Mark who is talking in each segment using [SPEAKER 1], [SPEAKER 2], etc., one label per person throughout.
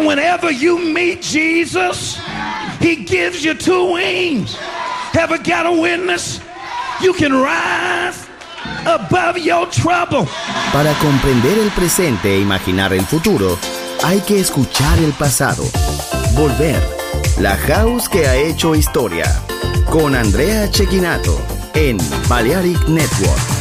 [SPEAKER 1] And whenever you meet Jesus, he gives you two wings. Ever got a witness? You can rise above your trouble.
[SPEAKER 2] Para comprender el presente e imaginar el futuro, hay que escuchar el pasado. Volver. La house que ha hecho historia. Con Andrea Chequinato en Balearic Network.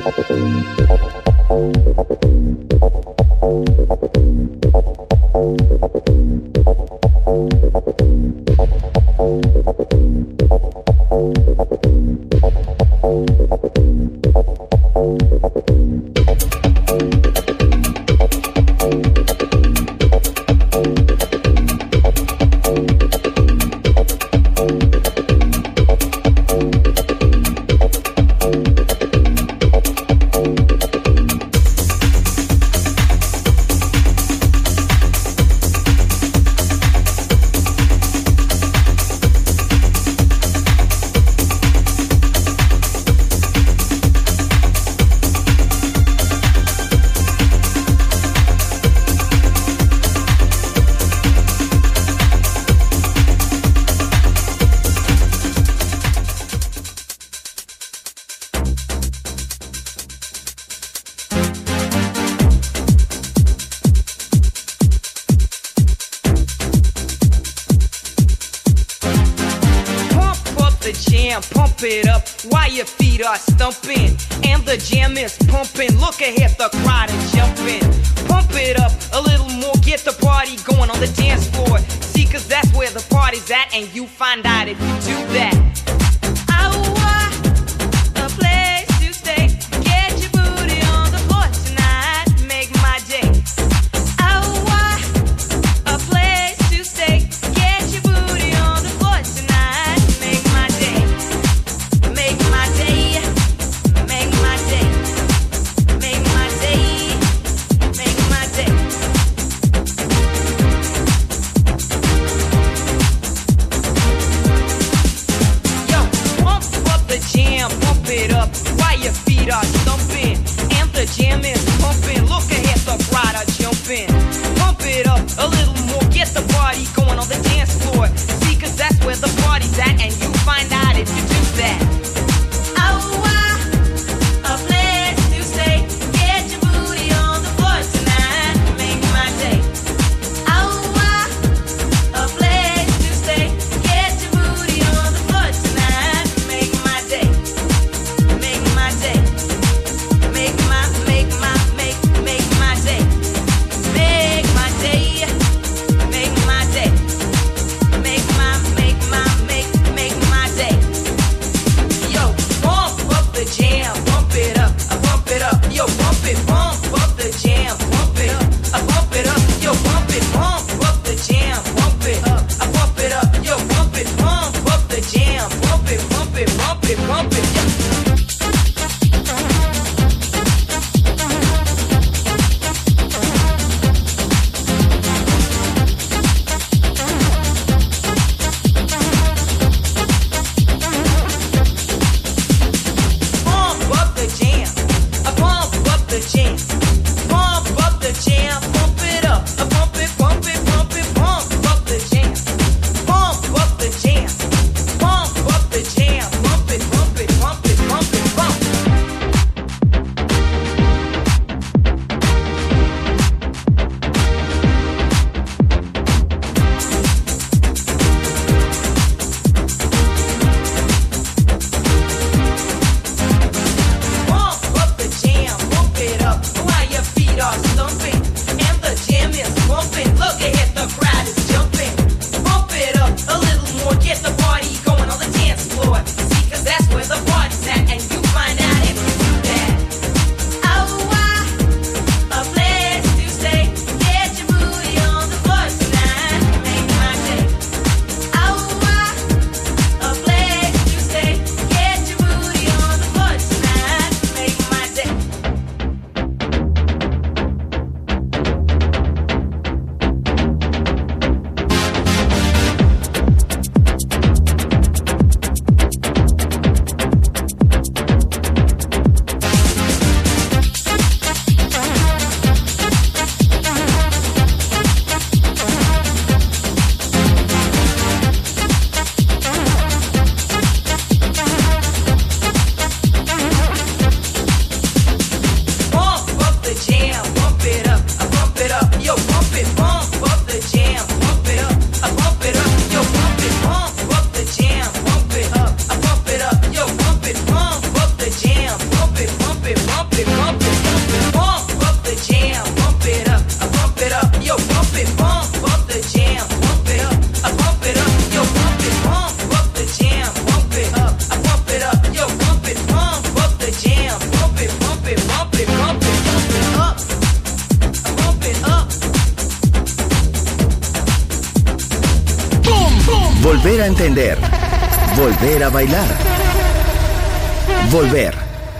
[SPEAKER 3] てたてたてたてた
[SPEAKER 4] てたて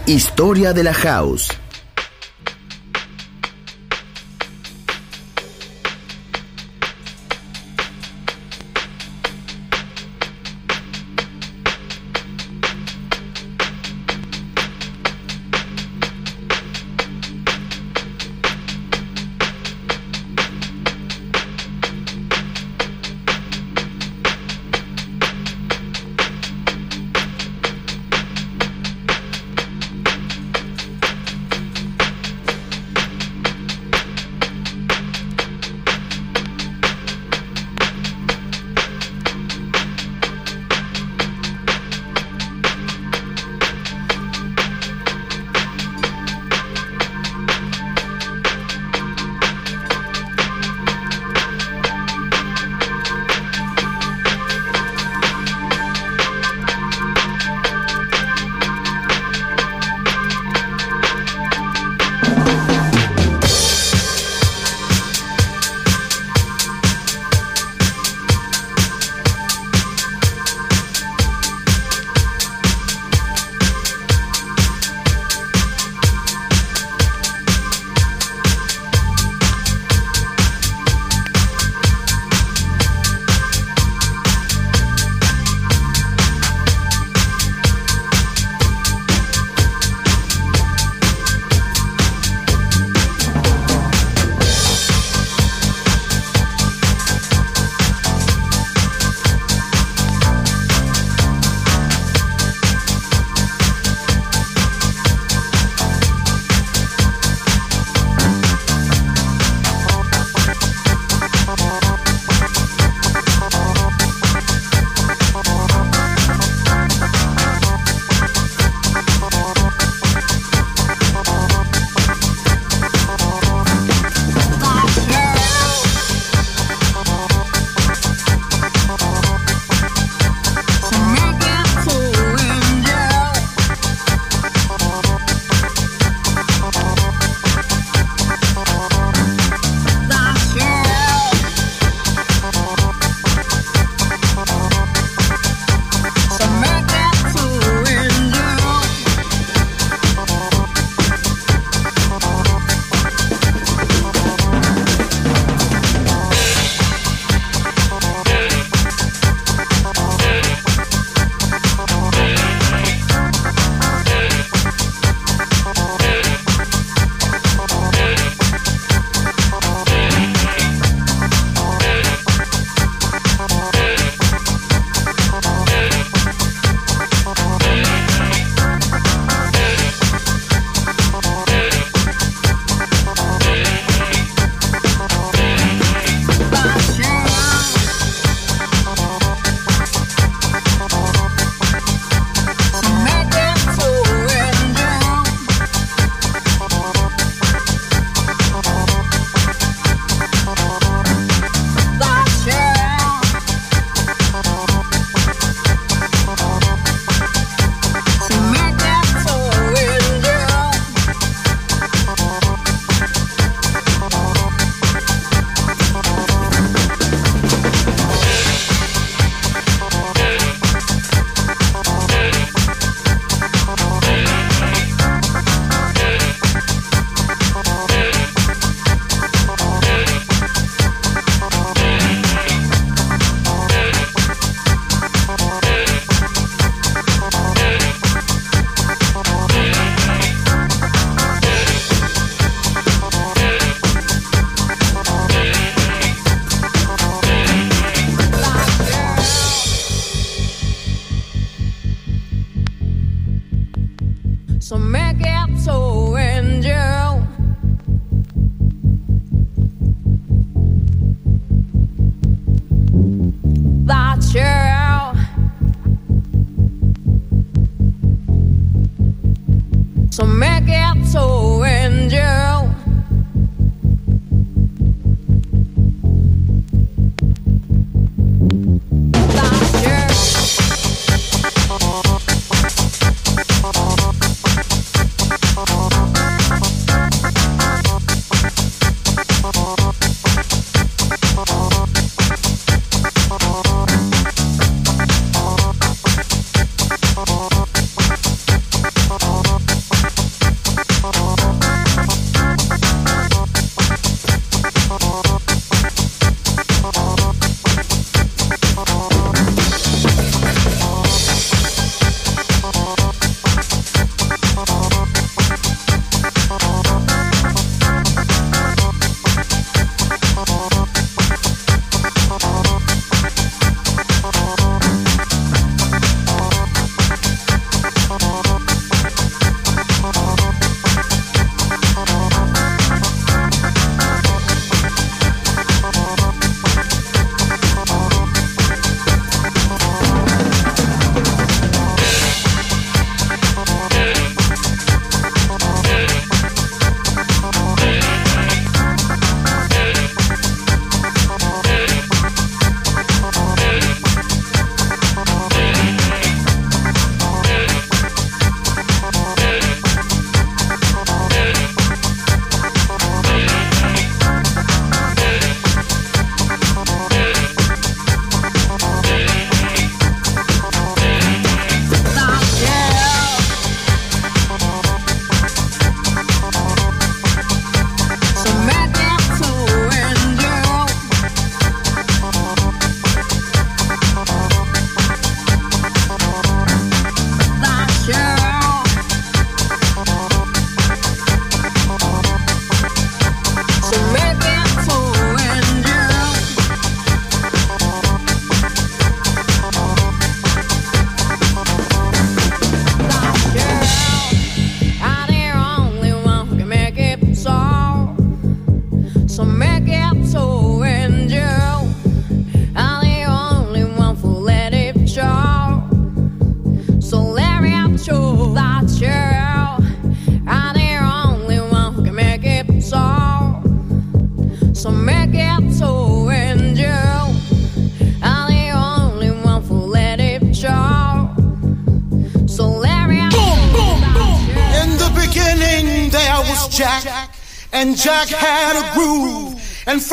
[SPEAKER 4] Historia de la house.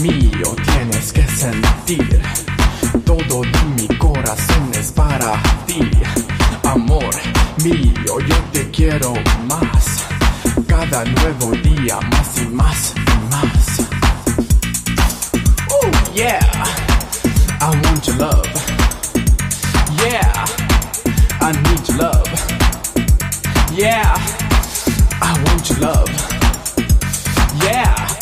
[SPEAKER 5] mío, tienes que sentir. Todo de mi corazón es para ti. Amor mío, yo te quiero más. Cada nuevo día, más y más y más. Oh yeah, I want your love. Yeah, I need your love. Yeah, I want your love. Yeah.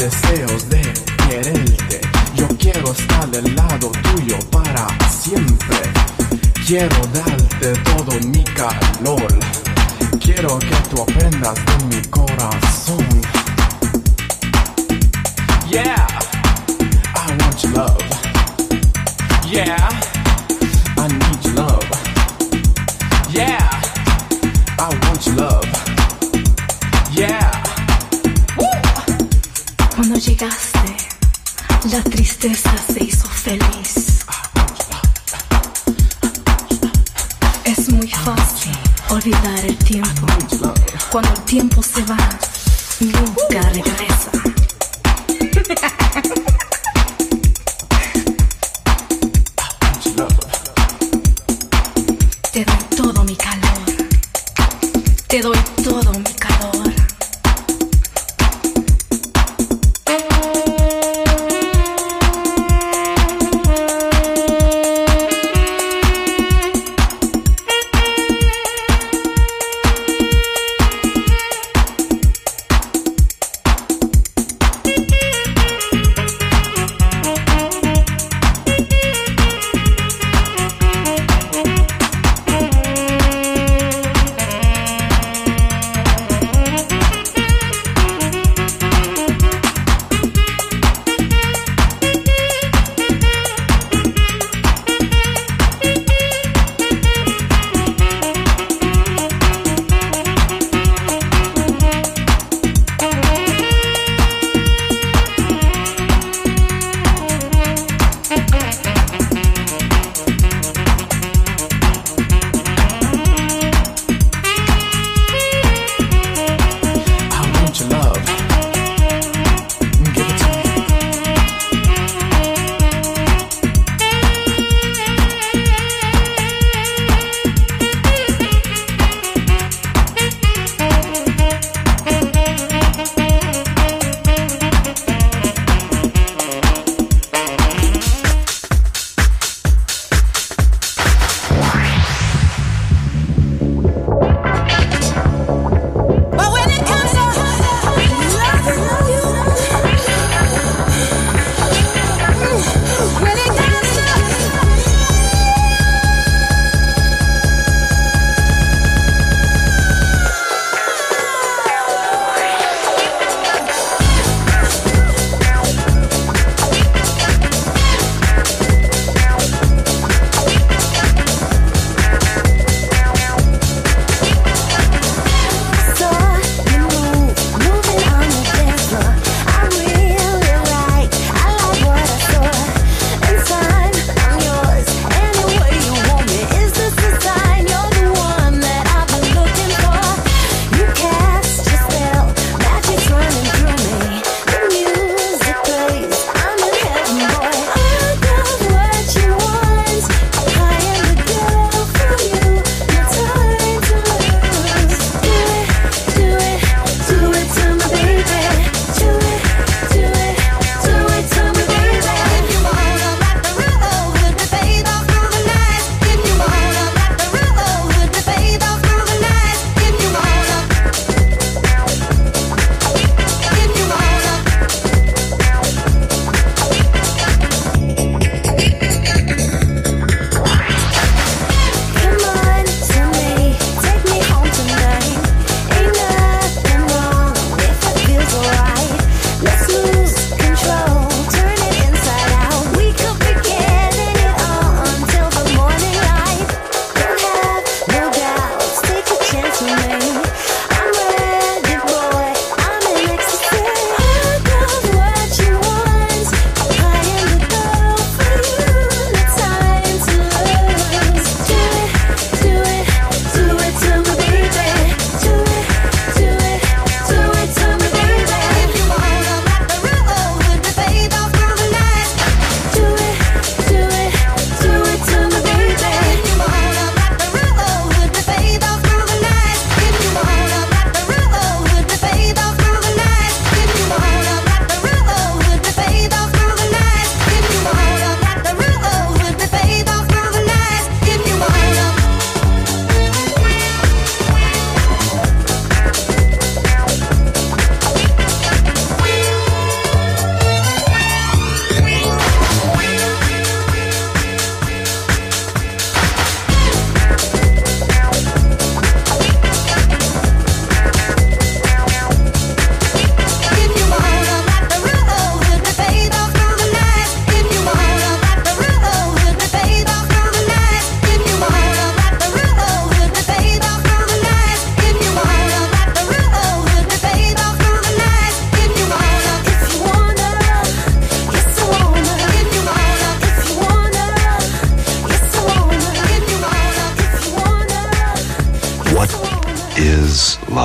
[SPEAKER 5] Deseos de quererte. Yo quiero estar del lado tuyo para siempre. Quiero darte todo mi calor. Quiero que tú aprendas de mi corazón. Yeah, I want your love. Yeah,
[SPEAKER 6] la tristeza se hizo feliz. Es muy fácil olvidar el tiempo. Cuando el tiempo se va,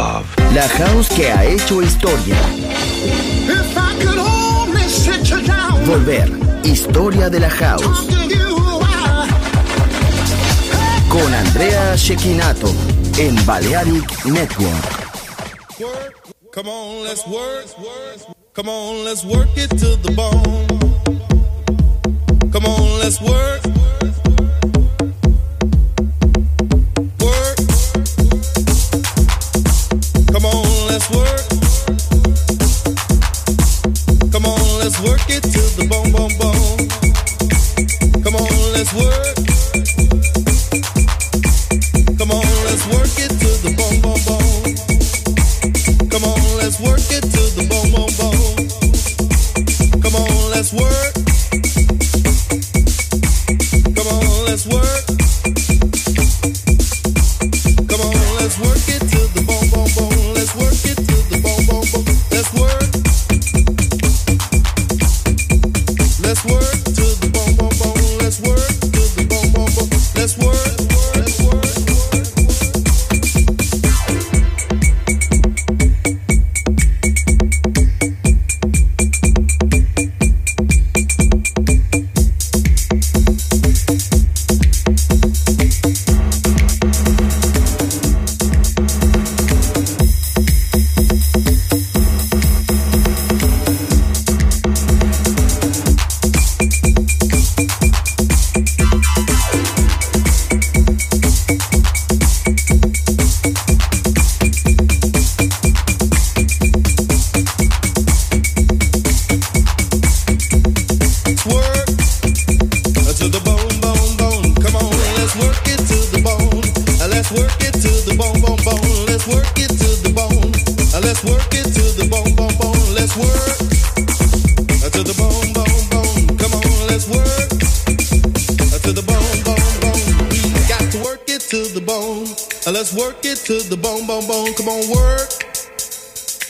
[SPEAKER 7] love.
[SPEAKER 2] La house que ha hecho historia. Volver, historia de la house. Con Andrea Shekinato en Balearic Network.
[SPEAKER 8] Come on, let's work. Come on, let's work it to the bone. Come on, let's work.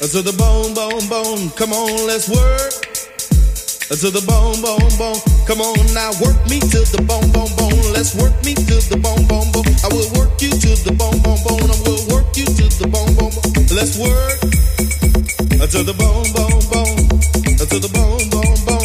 [SPEAKER 8] To the bone, bone, bone, come on, let's work. To the bone, bone, bone, come on now, work me to the bone, bone, bone. Let's work me to the bone, bone, bone. I will work you to the bone, bone, bone. I will work you to the bone, bone, bone. Let's work. To the bone, bone, bone. To the bone, bone, bone.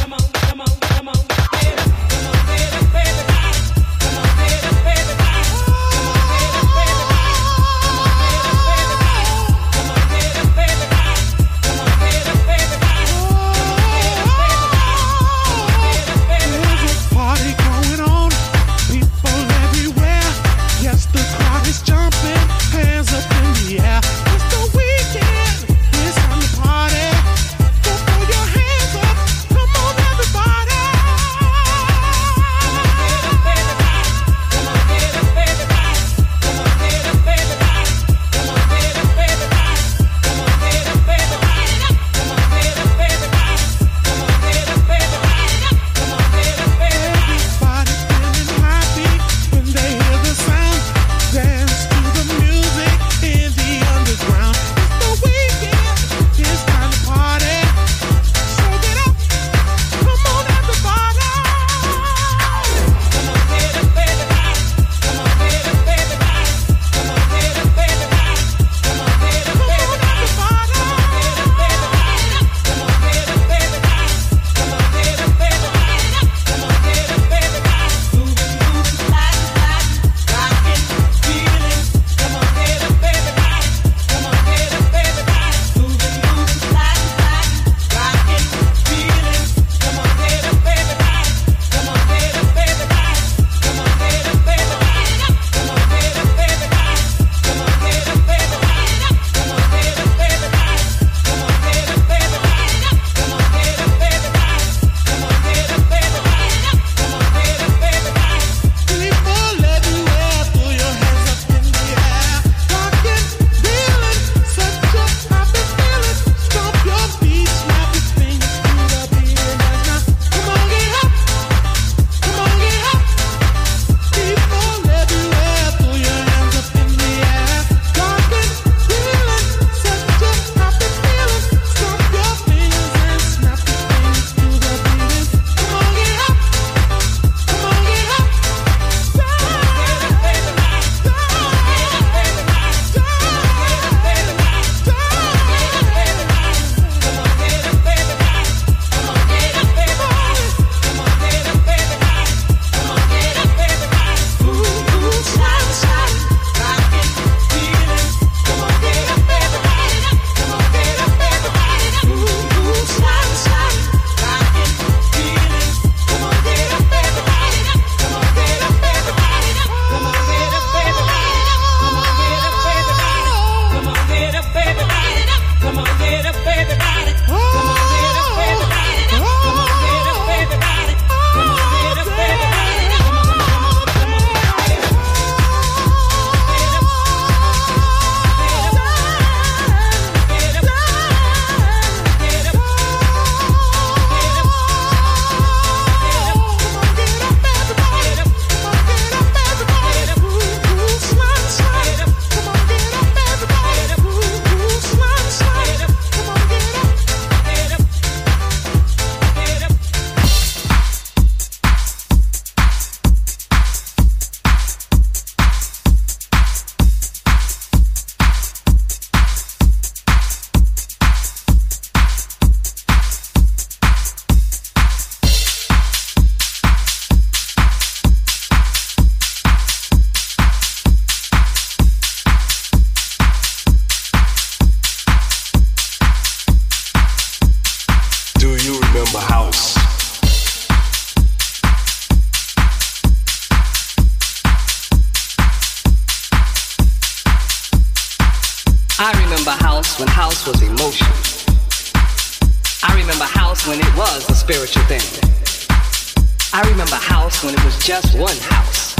[SPEAKER 7] Just one house.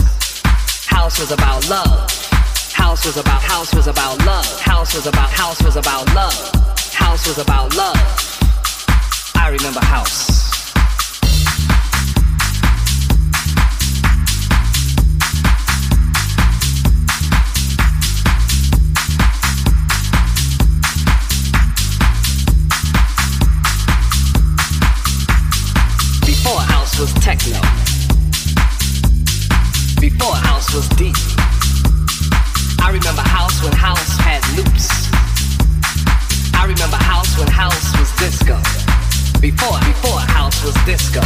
[SPEAKER 7] House was about love. House was about house was about love. House was about house was about love. House was about love. I remember house. Before house was techno. Before house was deep. I remember house when house had loops. I remember house when house was disco. Before, before house was disco.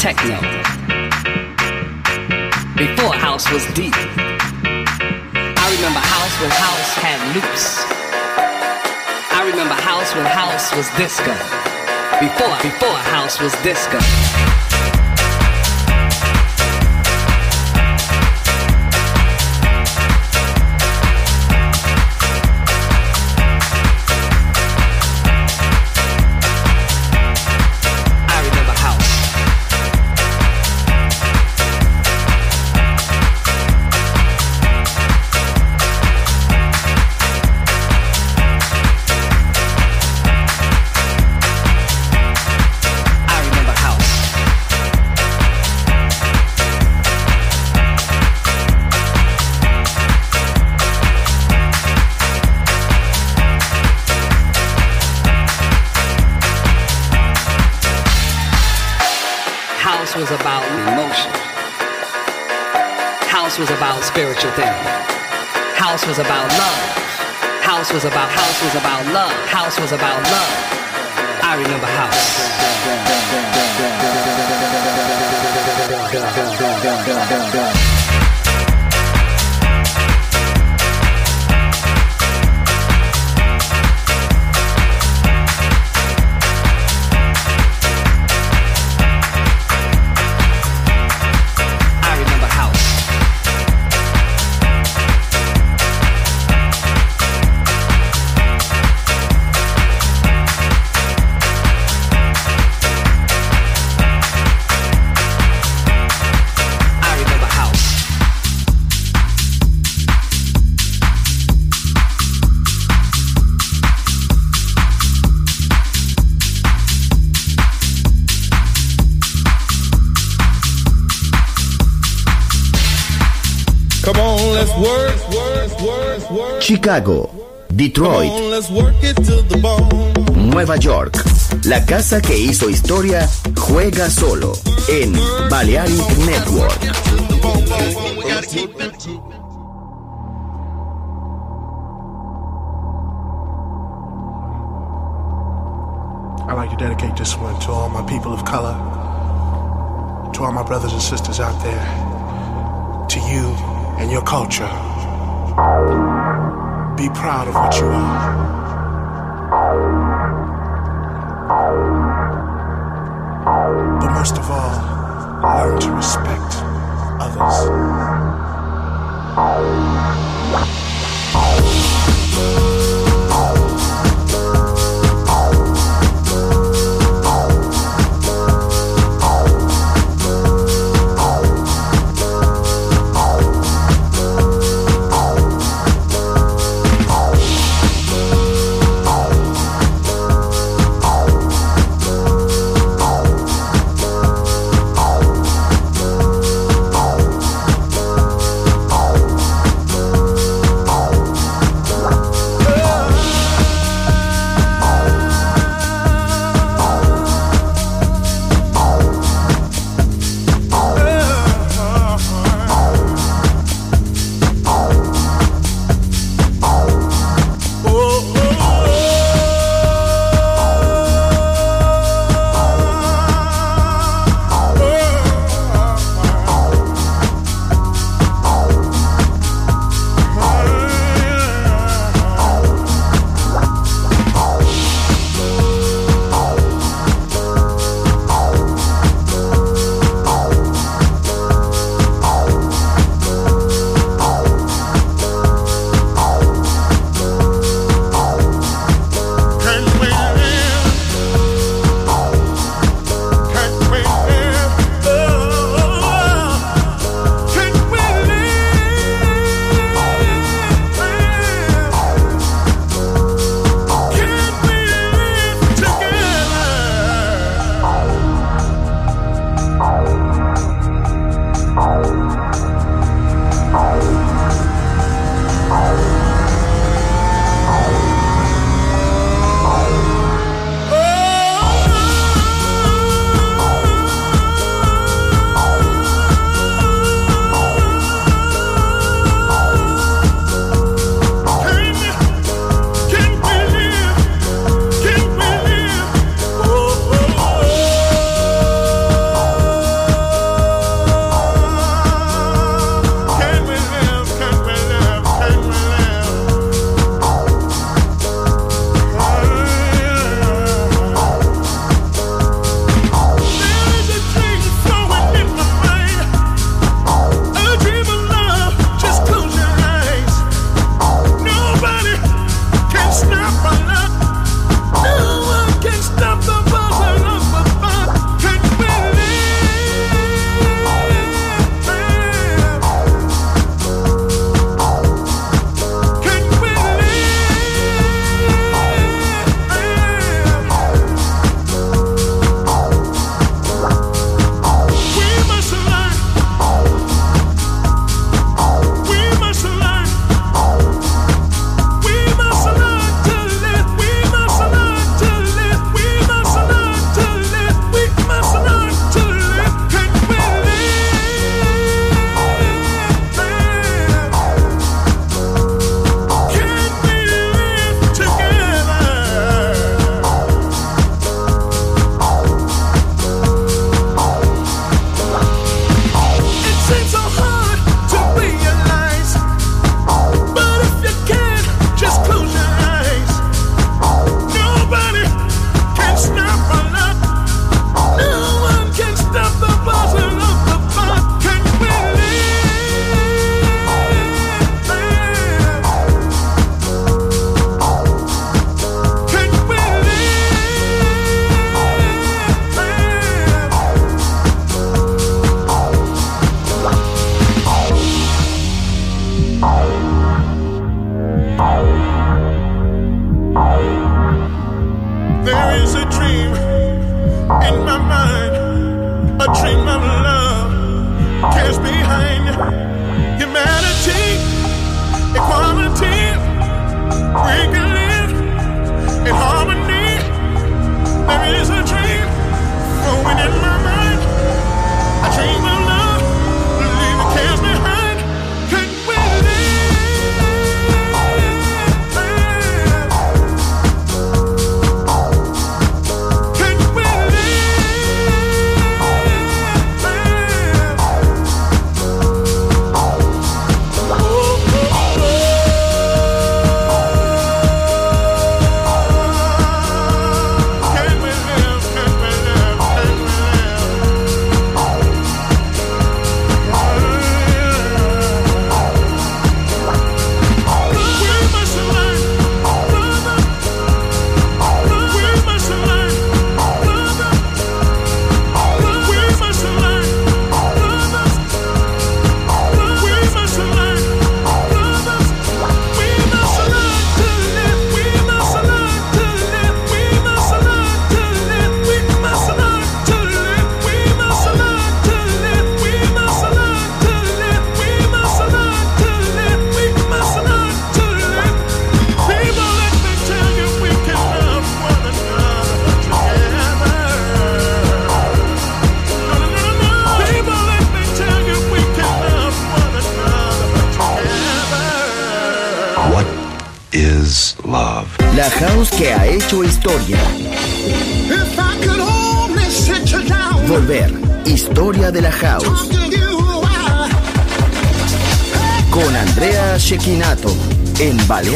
[SPEAKER 7] Techno. Before house was deep. I remember house when house had loops. I remember house when house was disco. Before, before house was disco.
[SPEAKER 2] Chicago, Detroit,
[SPEAKER 8] on, let's work it to the.
[SPEAKER 2] Nueva York. La casa que hizo historia juega solo en Balearic Network.
[SPEAKER 9] I'd like to dedicate this one to all my people of color, to all my brothers and sisters out there, to you and your culture. Be proud of what you are. But most of all, learn to respect others.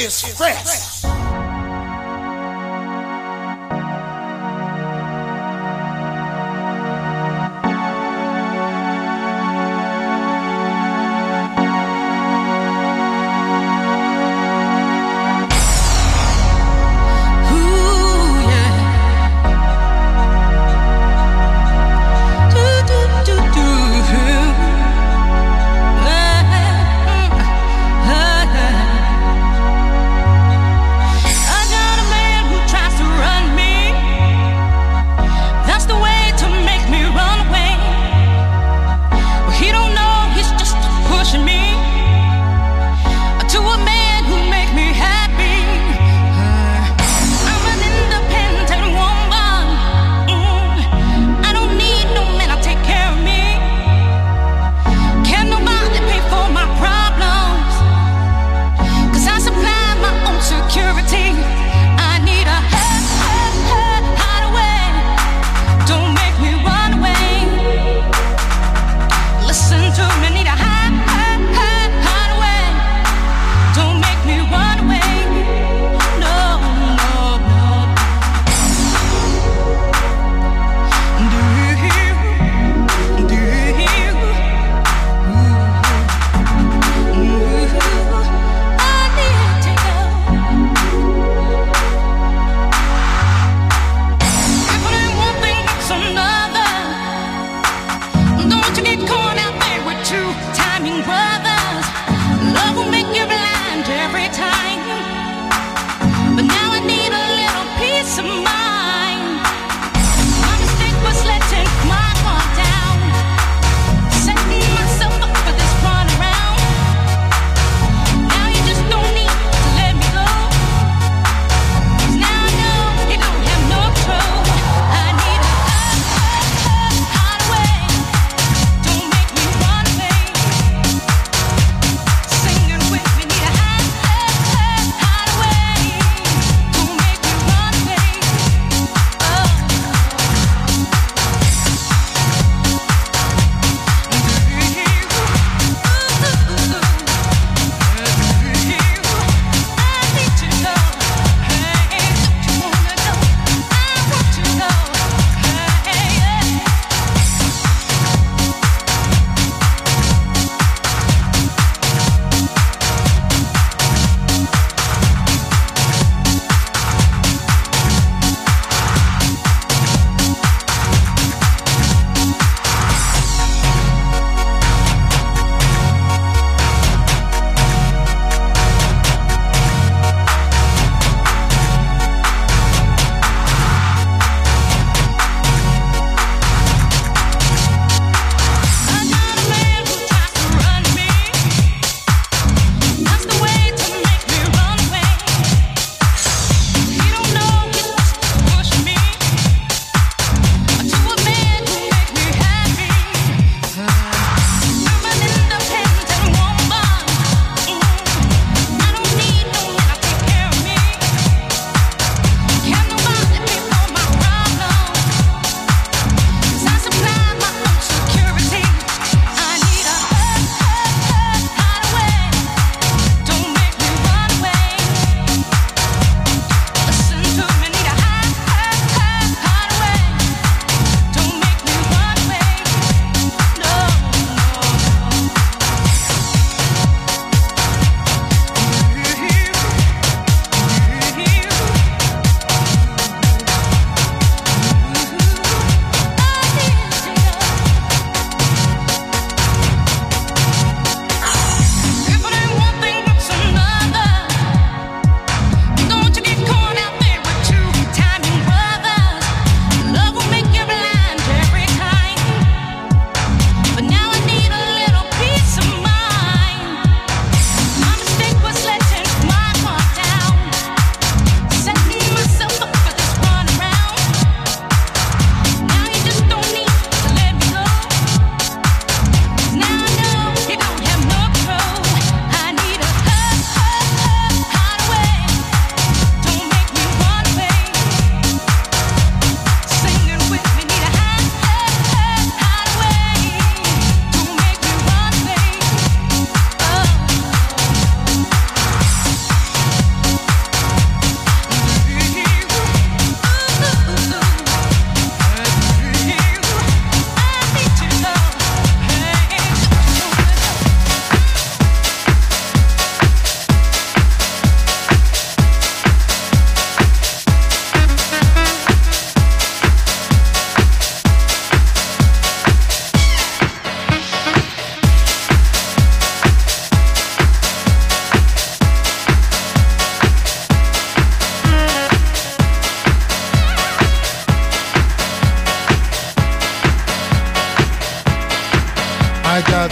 [SPEAKER 10] is fresh.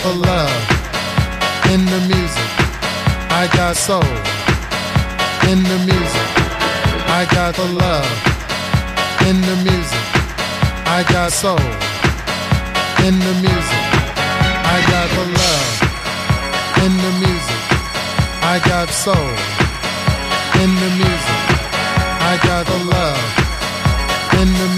[SPEAKER 4] for love in the music. I got soul in the music. I got the love in the music. I got soul in the music. I got the love in the music. I got soul in the music. I got the love in the music.